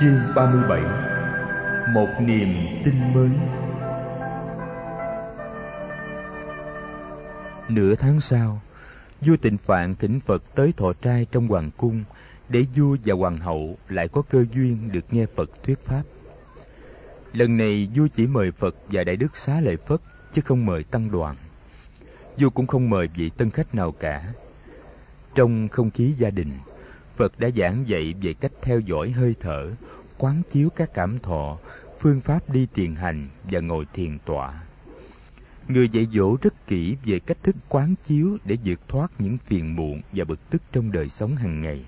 Chương 37 Một niềm tin mới Nửa tháng sau, vua Tịnh Phạn thỉnh Phật tới thọ trai trong hoàng cung để vua và hoàng hậu lại có cơ duyên được nghe Phật thuyết pháp. Lần này vua chỉ mời Phật và Đại Đức Xá Lợi Phất chứ không mời tăng đoàn. Vua cũng không mời vị tân khách nào cả. Trong không khí gia đình, Phật đã giảng dạy về cách theo dõi hơi thở, quán chiếu các cảm thọ, phương pháp đi thiền hành và ngồi thiền tọa. Người dạy dỗ rất kỹ về cách thức quán chiếu để vượt thoát những phiền muộn và bực tức trong đời sống hàng ngày.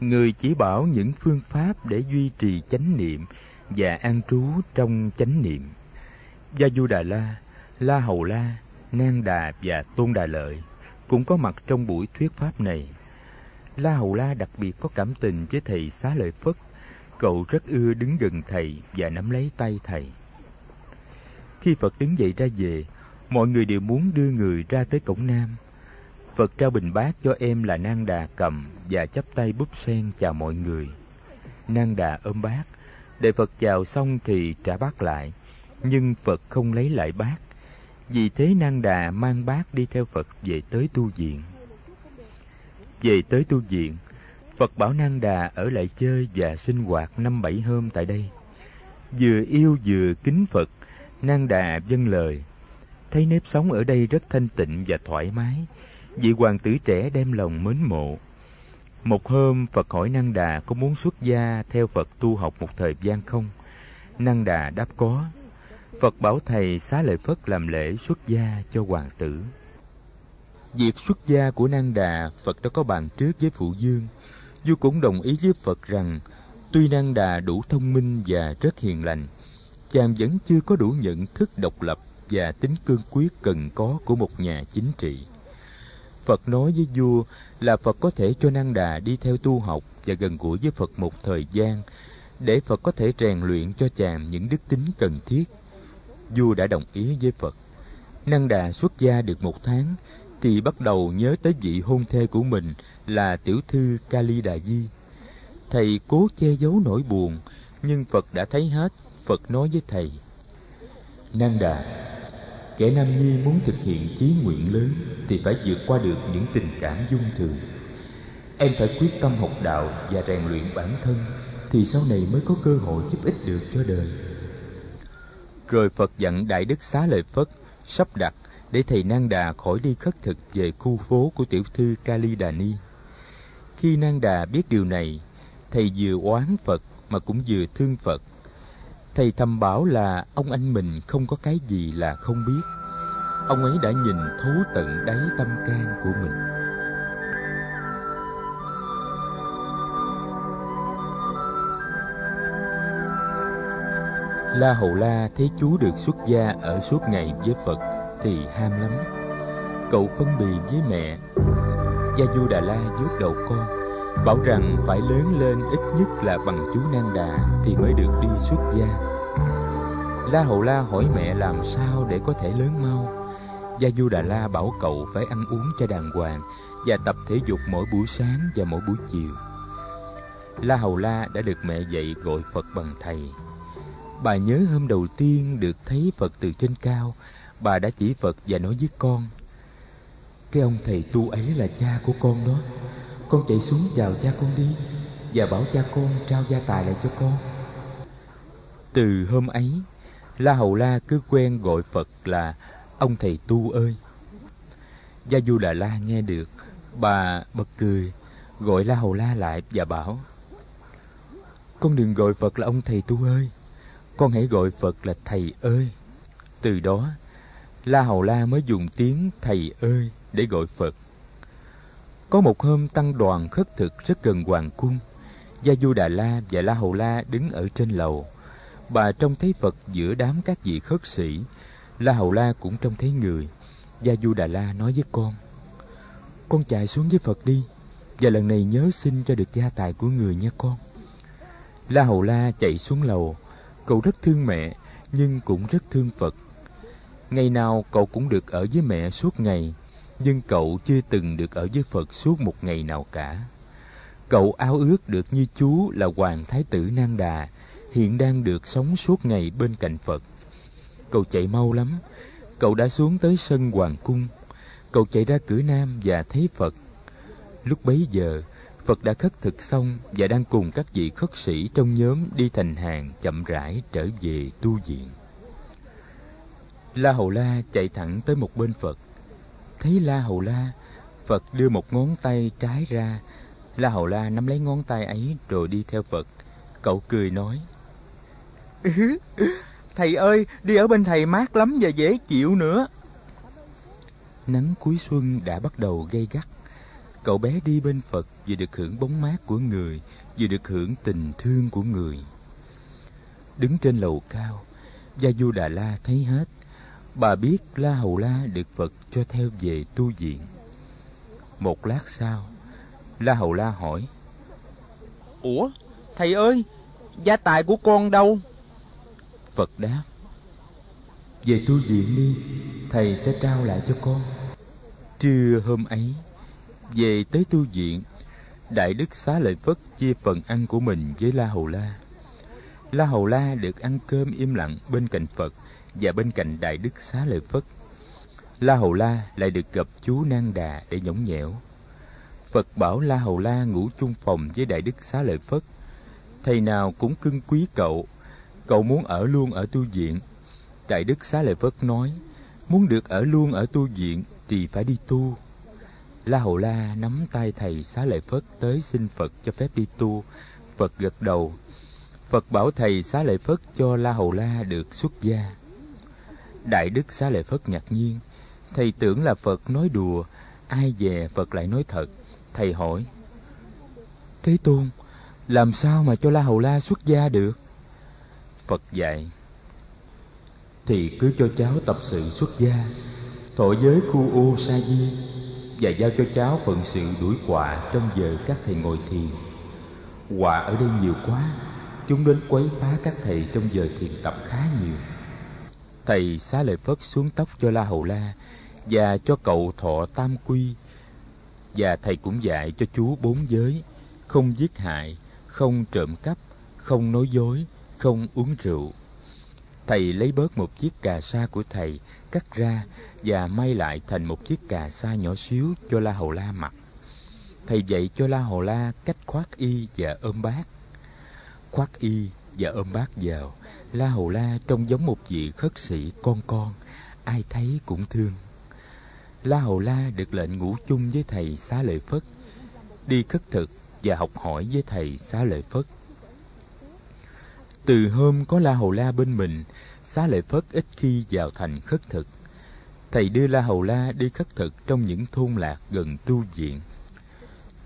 Người chỉ bảo những phương pháp để duy trì chánh niệm và an trú trong chánh niệm. Gia Du Đà La, La Hầu La, Nang Đà và Tôn Đà Lợi cũng có mặt trong buổi thuyết pháp này. La Hầu La đặc biệt có cảm tình với thầy Xá Lợi Phất. Cậu rất ưa đứng gần thầy và nắm lấy tay thầy. Khi Phật đứng dậy ra về, mọi người đều muốn đưa người ra tới cổng Nam. Phật trao bình bát cho em là Nang Đà cầm và chắp tay búp sen chào mọi người. Nang Đà ôm bát, để Phật chào xong thì trả bát lại, nhưng Phật không lấy lại bát. Vì thế Nang Đà mang bát đi theo Phật về tới tu viện. Về tới tu viện, Phật bảo Nang Đà ở lại chơi và sinh hoạt năm bảy hôm tại đây. Vừa yêu vừa kính Phật, Nang Đà vâng lời. Thấy nếp sống ở đây rất thanh tịnh và thoải mái, vị hoàng tử trẻ đem lòng mến mộ. Một hôm, Phật hỏi Năng Đà có muốn xuất gia theo Phật tu học một thời gian không? Năng Đà đáp có. Phật bảo thầy xá lợi Phất làm lễ xuất gia cho hoàng tử. Việc xuất gia của Năng Đà, Phật đã có bàn trước với Phụ Dương. Vua cũng đồng ý với Phật rằng, tuy Năng Đà đủ thông minh và rất hiền lành, chàng vẫn chưa có đủ nhận thức độc lập và tính cương quyết cần có của một nhà chính trị. Phật nói với vua là Phật có thể cho Năng Đà đi theo tu học và gần gũi với Phật một thời gian, để Phật có thể rèn luyện cho chàng những đức tính cần thiết. Vua đã đồng ý với Phật. Năng Đà xuất gia được một tháng, thì bắt đầu nhớ tới vị hôn thê của mình là tiểu thư Kali Đà Di. Thầy cố che giấu nỗi buồn, nhưng Phật đã thấy hết. Phật nói với thầy, Năng Đà, kẻ nam nhi muốn thực hiện chí nguyện lớn thì phải vượt qua được những tình cảm dung thường. Em phải quyết tâm học đạo và rèn luyện bản thân thì sau này mới có cơ hội giúp ích được cho đời. Rồi Phật dặn Đại Đức Xá Lợi Phất sắp đặt để thầy Nang Đà khỏi đi khất thực về khu phố của tiểu thư Kali Đà Ni. Khi Nang Đà biết điều này, thầy vừa oán Phật mà cũng vừa thương Phật. Thầy thầm bảo là ông anh mình không có cái gì là không biết. Ông ấy đã nhìn thấu tận đáy tâm can của mình. La Hầu La thấy chú được xuất gia ở suốt ngày với Phật thì ham lắm. Cậu phân bì với mẹ. Gia Du Đà La vuốt đầu con, bảo rằng phải lớn lên ít nhất là bằng chú Nan Đà thì mới được đi xuất gia. La Hầu La hỏi mẹ làm sao để có thể lớn mau. Gia Du Đà La bảo cậu phải ăn uống cho đàng hoàng và tập thể dục mỗi buổi sáng và mỗi buổi chiều. La Hầu La đã được mẹ dạy gọi Phật bằng thầy. Bà nhớ hôm đầu tiên được thấy Phật từ trên cao, bà đã chỉ Phật và nói với con. Cái ông thầy tu ấy là cha của con đó. Con chạy xuống chào cha con đi và bảo cha con trao gia tài lại cho con. Từ hôm ấy, La Hầu La cứ quen gọi Phật là ông thầy tu ơi. Gia Du Đà La nghe được, bà bật cười, gọi La Hầu La lại và bảo Con đừng gọi Phật là ông thầy tu ơi, con hãy gọi Phật là thầy ơi. Từ đó, La Hầu La mới dùng tiếng thầy ơi để gọi Phật. Có một hôm tăng đoàn khất thực rất gần hoàng cung. Gia Du Đà La và La Hầu La đứng ở trên lầu. Bà trông thấy Phật giữa đám các vị khất sĩ. La Hầu La cũng trông thấy người. Gia Du Đà La nói với con. Con chạy xuống với Phật đi. Và lần này nhớ xin cho được gia tài của người nha con. La Hầu La chạy xuống lầu. Cậu rất thương mẹ, nhưng cũng rất thương Phật. Ngày nào cậu cũng được ở với mẹ suốt ngày, nhưng cậu chưa từng được ở với Phật suốt một ngày nào cả. Cậu ao ước được như chú là Hoàng Thái tử Nang Đà, hiện đang được sống suốt ngày bên cạnh Phật. Cậu chạy mau lắm, cậu đã xuống tới sân Hoàng Cung. Cậu chạy ra cửa Nam và thấy Phật. Lúc bấy giờ, Phật đã khất thực xong và đang cùng các vị khất sĩ trong nhóm đi thành hàng chậm rãi trở về tu viện. La Hầu La chạy thẳng tới một bên Phật. Thấy La Hầu La, Phật đưa một ngón tay trái ra. La Hầu La nắm lấy ngón tay ấy rồi đi theo Phật. Cậu cười nói. thầy ơi, đi ở bên thầy mát lắm và dễ chịu nữa. Nắng cuối xuân đã bắt đầu gay gắt. Cậu bé đi bên Phật vừa được hưởng bóng mát của người, vừa được hưởng tình thương của người. Đứng trên lầu cao, Gia Du Đà La thấy hết. Bà biết La Hầu La được Phật cho theo về tu viện. Một lát sau, La Hầu La hỏi. Ủa, thầy ơi, gia tài của con đâu? Phật đáp. Về tu viện đi, thầy sẽ trao lại cho con. Trưa hôm ấy, về tới tu viện, Đại Đức Xá Lợi Phất chia phần ăn của mình với La Hầu La. La Hầu La được ăn cơm im lặng bên cạnh Phật và bên cạnh Đại Đức Xá Lợi Phất. La Hầu La lại được gặp chú Nang Đà để nhõng nhẽo. Phật bảo La Hầu La ngủ chung phòng với Đại Đức Xá Lợi Phất. Thầy nào cũng cưng quý cậu, cậu muốn ở luôn ở tu viện. Đại Đức Xá Lợi Phất nói, muốn được ở luôn ở tu viện thì phải đi tu. La Hầu La nắm tay thầy Xá Lợi Phất tới xin Phật cho phép đi tu. Phật gật đầu. Phật bảo thầy Xá Lợi Phất cho La Hầu La được xuất gia. Đại Đức Xá Lợi Phất ngạc nhiên. Thầy tưởng là Phật nói đùa, ai về Phật lại nói thật. Thầy hỏi, Thế Tôn, làm sao mà cho La Hầu La xuất gia được? Phật dạy, Thì cứ cho cháu tập sự xuất gia, thọ giới khu ô sa di, và giao cho cháu phận sự đuổi quạ trong giờ các thầy ngồi thiền. Quạ ở đây nhiều quá, chúng đến quấy phá các thầy trong giờ thiền tập khá nhiều. Thầy xá lợi phất xuống tóc cho La Hầu La và cho cậu thọ tam quy. Và thầy cũng dạy cho chú bốn giới, không giết hại, không trộm cắp, không nói dối, không uống rượu. Thầy lấy bớt một chiếc cà sa của thầy, cắt ra và may lại thành một chiếc cà sa nhỏ xíu cho La Hầu La mặc. Thầy dạy cho La Hầu La cách khoác y và ôm bát. Khoác y và ôm bát vào, La Hầu La trông giống một vị khất sĩ con con, ai thấy cũng thương. La Hầu La được lệnh ngủ chung với thầy Xá Lợi Phất, đi khất thực và học hỏi với thầy Xá Lợi Phất. Từ hôm có La Hầu La bên mình, Xá Lợi Phất ít khi vào thành khất thực. Thầy đưa La Hầu La đi khất thực trong những thôn lạc gần tu viện.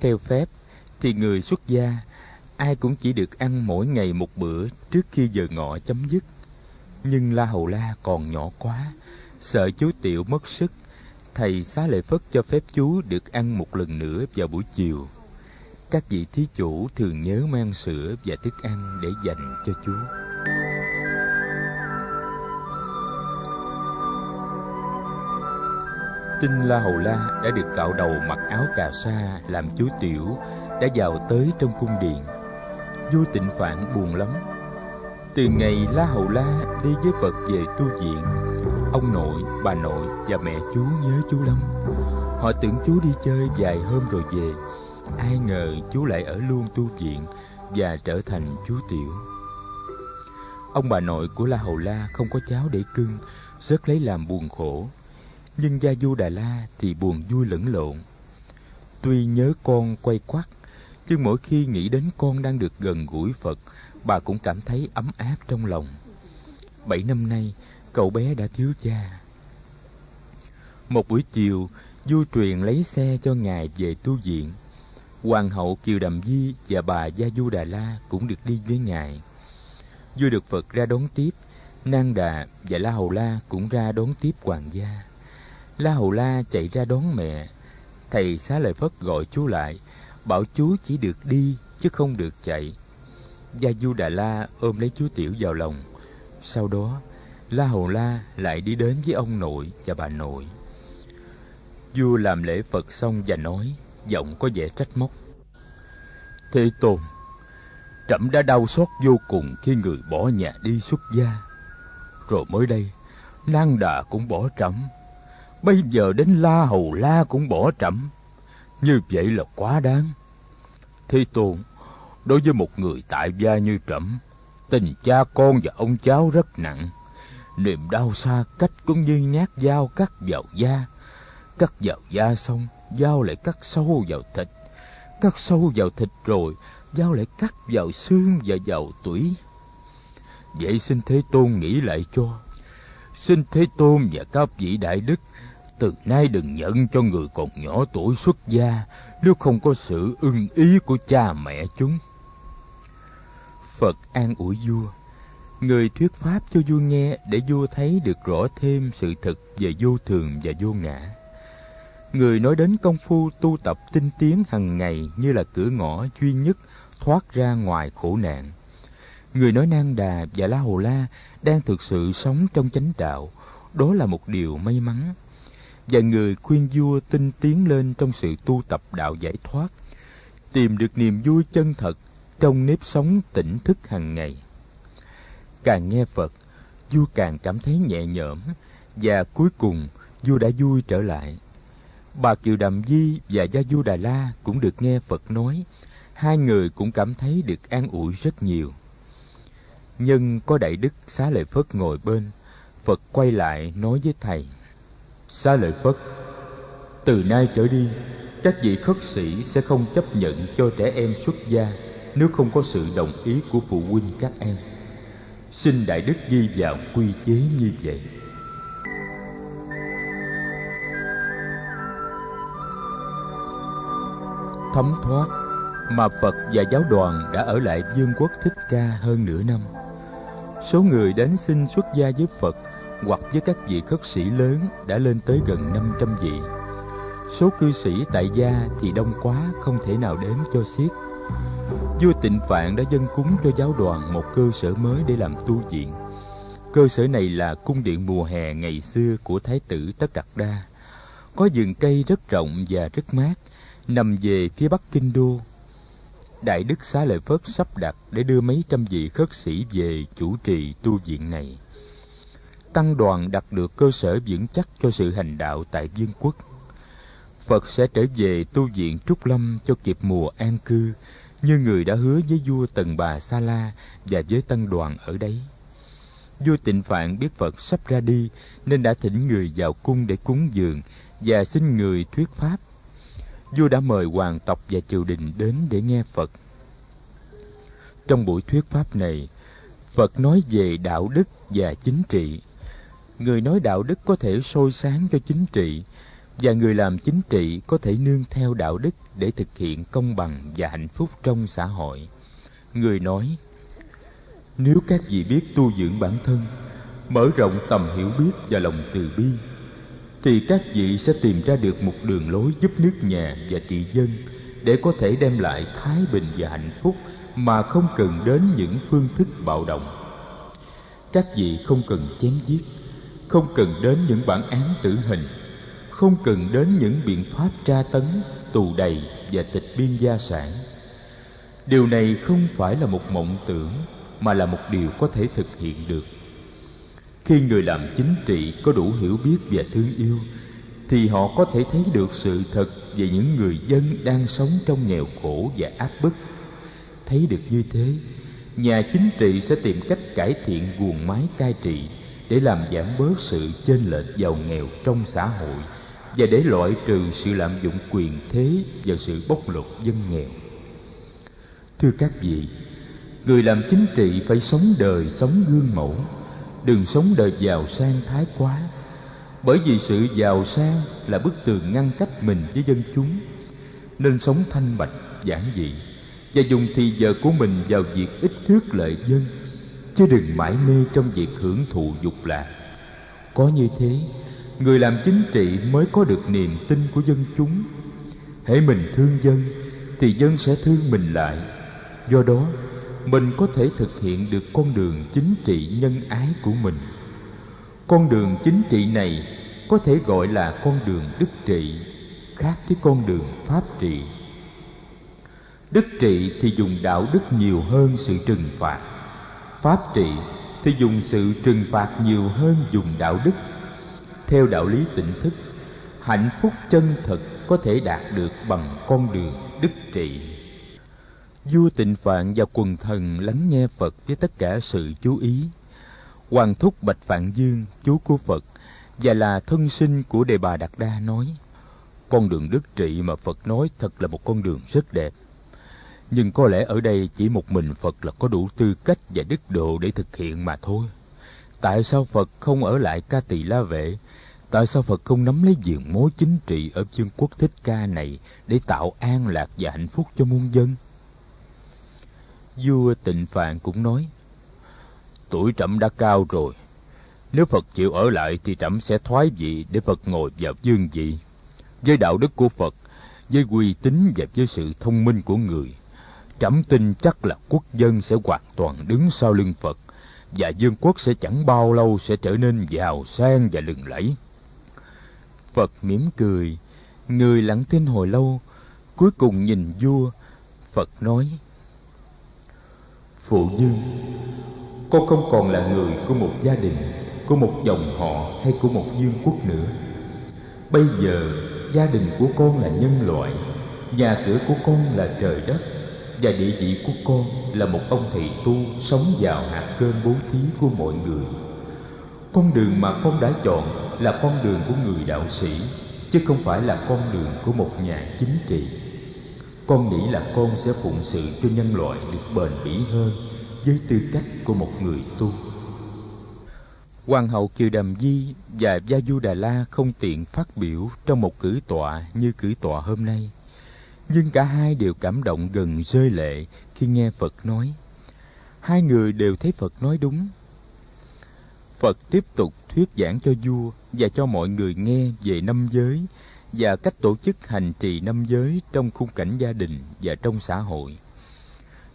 Theo phép, thì người xuất gia, ai cũng chỉ được ăn mỗi ngày một bữa trước khi giờ ngọ chấm dứt. Nhưng La Hầu La còn nhỏ quá, sợ chú Tiểu mất sức. Thầy Xá Lợi Phất cho phép chú được ăn một lần nữa vào buổi chiều. Các vị thí chủ thường nhớ mang sữa và thức ăn để dành cho chú. Tinh La Hầu La đã được cạo đầu mặc áo cà sa làm chú tiểu đã vào tới trong cung điện. Vua Tịnh Phạn buồn lắm. Từ ngày La Hầu La đi với Phật về tu viện, ông nội, bà nội và mẹ chú nhớ chú lắm. Họ tưởng chú đi chơi vài hôm rồi về. Ai ngờ chú lại ở luôn tu viện và trở thành chú tiểu. Ông bà nội của La Hầu La không có cháu để cưng, rất lấy làm buồn khổ nhưng Gia Du Đà La thì buồn vui lẫn lộn. Tuy nhớ con quay quắt, nhưng mỗi khi nghĩ đến con đang được gần gũi Phật, bà cũng cảm thấy ấm áp trong lòng. Bảy năm nay, cậu bé đã thiếu cha. Một buổi chiều, vua truyền lấy xe cho ngài về tu viện. Hoàng hậu Kiều đàm Di và bà Gia Du Đà La cũng được đi với ngài. Vua được Phật ra đón tiếp, Nang Đà và La Hầu La cũng ra đón tiếp hoàng gia. La Hầu La chạy ra đón mẹ. Thầy xá lợi Phất gọi chú lại, bảo chú chỉ được đi chứ không được chạy. Gia Du Đà La ôm lấy chú Tiểu vào lòng. Sau đó, La Hầu La lại đi đến với ông nội và bà nội. Vua làm lễ Phật xong và nói, giọng có vẻ trách móc. Thế Tôn, trẫm đã đau xót vô cùng khi người bỏ nhà đi xuất gia. Rồi mới đây, Nang Đà cũng bỏ trẫm. Bây giờ đến La Hầu La cũng bỏ trẫm. Như vậy là quá đáng. Thế Tôn, đối với một người tại gia như trẫm, tình cha con và ông cháu rất nặng. Niềm đau xa cách cũng như nhát dao cắt vào da. Cắt vào da xong, dao lại cắt sâu vào thịt. Cắt sâu vào thịt rồi, dao lại cắt vào xương và vào tủy. Vậy xin Thế Tôn nghĩ lại cho. Xin Thế Tôn và các vị đại đức từ nay đừng nhận cho người còn nhỏ tuổi xuất gia nếu không có sự ưng ý của cha mẹ chúng. Phật an ủi vua Người thuyết pháp cho vua nghe để vua thấy được rõ thêm sự thật về vô thường và vô ngã. Người nói đến công phu tu tập tinh tiến hàng ngày như là cửa ngõ duy nhất thoát ra ngoài khổ nạn. Người nói Nang Đà và La Hồ La đang thực sự sống trong chánh đạo, đó là một điều may mắn. Và người khuyên vua tinh tiến lên trong sự tu tập đạo giải thoát, tìm được niềm vui chân thật trong nếp sống tỉnh thức hàng ngày. Càng nghe Phật, vua càng cảm thấy nhẹ nhõm và cuối cùng vua đã vui trở lại. Bà Kiều Đàm Di và Gia Du Đà La cũng được nghe Phật nói, hai người cũng cảm thấy được an ủi rất nhiều. Nhưng có Đại Đức Xá Lợi Phất ngồi bên, Phật quay lại nói với Thầy, Xá Lợi Phất, từ nay trở đi, các vị khất sĩ sẽ không chấp nhận cho trẻ em xuất gia nếu không có sự đồng ý của phụ huynh các em. Xin Đại Đức ghi vào quy chế như vậy. Thấm thoát mà Phật và giáo đoàn đã ở lại Dương quốc Thích Ca hơn nửa năm. Số người đến xin xuất gia với Phật hoặc với các vị khất sĩ lớn đã lên tới gần 500 vị. Số cư sĩ tại gia thì đông quá không thể nào đếm cho xiết. Vua Tịnh Phạn đã dâng cúng cho giáo đoàn một cơ sở mới để làm tu viện. Cơ sở này là cung điện mùa hè ngày xưa của Thái tử Tất Đạt Đa. Có vườn cây rất rộng và rất mát, nằm về phía bắc kinh đô. Đại Đức Xá Lợi Phất sắp đặt để đưa mấy trăm vị khất sĩ về chủ trì tu viện này. Tăng đoàn đặt được cơ sở vững chắc cho sự hành đạo tại Vương quốc. Phật sẽ trở về tu viện Trúc Lâm cho kịp mùa an cư, như người đã hứa với vua Tần Bà Sa La và với tăng đoàn ở đấy. Vua Tịnh Phạn biết Phật sắp ra đi nên đã thỉnh người vào cung để cúng dường và xin người thuyết pháp. Vua đã mời hoàng tộc và triều đình đến để nghe Phật. Trong buổi thuyết pháp này, Phật nói về đạo đức và chính trị. Người nói đạo đức có thể soi sáng cho chính trị, và người làm chính trị có thể nương theo đạo đức để thực hiện công bằng và hạnh phúc trong xã hội. Người nói nếu các vị biết tu dưỡng bản thân mở rộng tầm hiểu biết và lòng từ bi thì các vị sẽ tìm ra được một đường lối giúp nước nhà và trị dân để có thể đem lại thái bình và hạnh phúc mà không cần đến những phương thức bạo động. Các vị không cần chém giết không cần đến những bản án tử hình. Không cần đến những biện pháp tra tấn, tù đầy và tịch biên gia sản. Điều này không phải là một mộng tưởng, mà là một điều có thể thực hiện được. Khi người làm chính trị có đủ hiểu biết và thương yêu, thì họ có thể thấy được sự thật về những người dân đang sống trong nghèo khổ và áp bức. Thấy được như thế, nhà chính trị sẽ tìm cách cải thiện guồng máy cai trị để làm giảm bớt sự chênh lệch giàu nghèo trong xã hội và để loại trừ sự lạm dụng quyền thế và sự bóc lột dân nghèo. Thưa các vị, người làm chính trị phải sống đời sống gương mẫu, đừng sống đời giàu sang thái quá. Bởi vì sự giàu sang là bức tường ngăn cách mình với dân chúng, nên sống thanh bạch, giản dị và dùng thì giờ của mình vào việc ít nước lợi dân, chứ đừng mãi mê trong việc hưởng thụ dục lạc. Có như thế, người làm chính trị mới có được niềm tin của dân chúng. Hễ mình thương dân thì dân sẽ thương mình lại. Do đó mình có thể thực hiện được con đường chính trị nhân ái của mình. Con đường chính trị này có thể gọi là con đường đức trị khác với con đường pháp trị. Đức trị thì dùng đạo đức nhiều hơn sự trừng phạt pháp trị thì dùng sự trừng phạt nhiều hơn dùng đạo đức. Theo đạo lý tỉnh thức, hạnh phúc chân thật có thể đạt được bằng con đường đức trị. Vua tịnh phạn và quần thần lắng nghe phật với tất cả sự chú ý. Hoàng thúc bạch phạn dương, chú của phật và là thân sinh của đề bà đạt đa nói, con đường đức trị mà phật nói thật là một con đường rất đẹp nhưng có lẽ ở đây chỉ một mình phật là có đủ tư cách và đức độ để thực hiện mà thôi. Tại sao phật không ở lại ca tỳ la vệ? Tại sao phật không nắm lấy diện mối chính trị ở vương quốc thích ca này để tạo an lạc và hạnh phúc cho muôn dân? Vua tịnh phạn cũng nói, tuổi trẫm đã cao rồi. Nếu phật chịu ở lại thì trẫm sẽ thoái vị để phật ngồi vào dương vị. Với đạo đức của phật, với uy tín và với sự thông minh của người trẫm tin chắc là quốc dân sẽ hoàn toàn đứng sau lưng phật, và vương quốc sẽ chẳng bao lâu sẽ trở nên giàu sang và lừng lẫy. Phật mỉm cười, người lặng thinh hồi lâu, cuối cùng nhìn vua, phật nói, phụ dương con không còn là người của một gia đình, của một dòng họ hay của một vương quốc nữa. Bây giờ, gia đình của con là nhân loại, nhà cửa của con là trời đất và địa vị của con là một ông thầy tu sống vào hạt cơm bố thí của mọi người. Con đường mà con đã chọn là con đường của người đạo sĩ, chứ không phải là con đường của một nhà chính trị. Con nghĩ là con sẽ phụng sự cho nhân loại được bền bỉ hơn với tư cách của một người tu. Hoàng hậu kiều đàm di và gia du đà la không tiện phát biểu trong một cử tọa như cử tọa hôm nay nhưng cả hai đều cảm động gần rơi lệ khi nghe phật nói. Hai người đều thấy phật nói đúng. Phật tiếp tục thuyết giảng cho vua và cho mọi người nghe về năm giới và cách tổ chức hành trì năm giới trong khung cảnh gia đình và trong xã hội.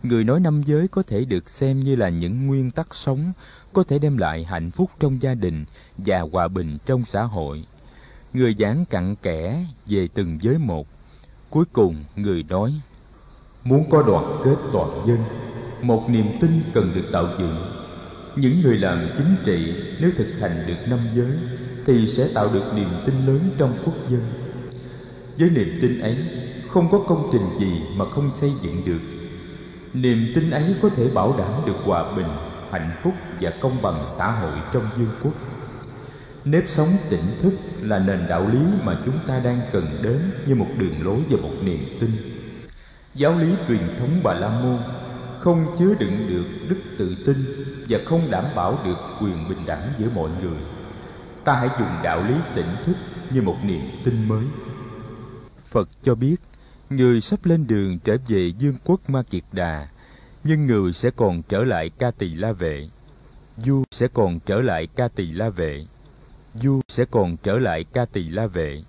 Người nói năm giới có thể được xem như là những nguyên tắc sống, có thể đem lại hạnh phúc trong gia đình và hòa bình trong xã hội. Người giảng cặn kẽ về từng giới một cuối cùng người nói, muốn có đoàn kết toàn dân, một niềm tin cần được tạo dựng. Những người làm chính trị nếu thực hành được năm giới thì sẽ tạo được niềm tin lớn trong quốc dân. Với niềm tin ấy, không có công trình gì mà không xây dựng được. Niềm tin ấy có thể bảo đảm được hòa bình, hạnh phúc và công bằng xã hội trong vương quốc nếp sống tỉnh thức là nền đạo lý mà chúng ta đang cần đến như một đường lối và một niềm tin. Giáo lý truyền thống bà la môn không chứa đựng được đức tự tin và không đảm bảo được quyền bình đẳng giữa mọi người. Ta hãy dùng đạo lý tỉnh thức như một niềm tin mới. Phật cho biết, người sắp lên đường trở về dương quốc ma kiệt đà, nhưng người sẽ còn trở lại ca tỳ la vệ. Vua sẽ còn trở lại ca tỳ la vệ vua sẽ còn trở lại ca tỳ la vệ.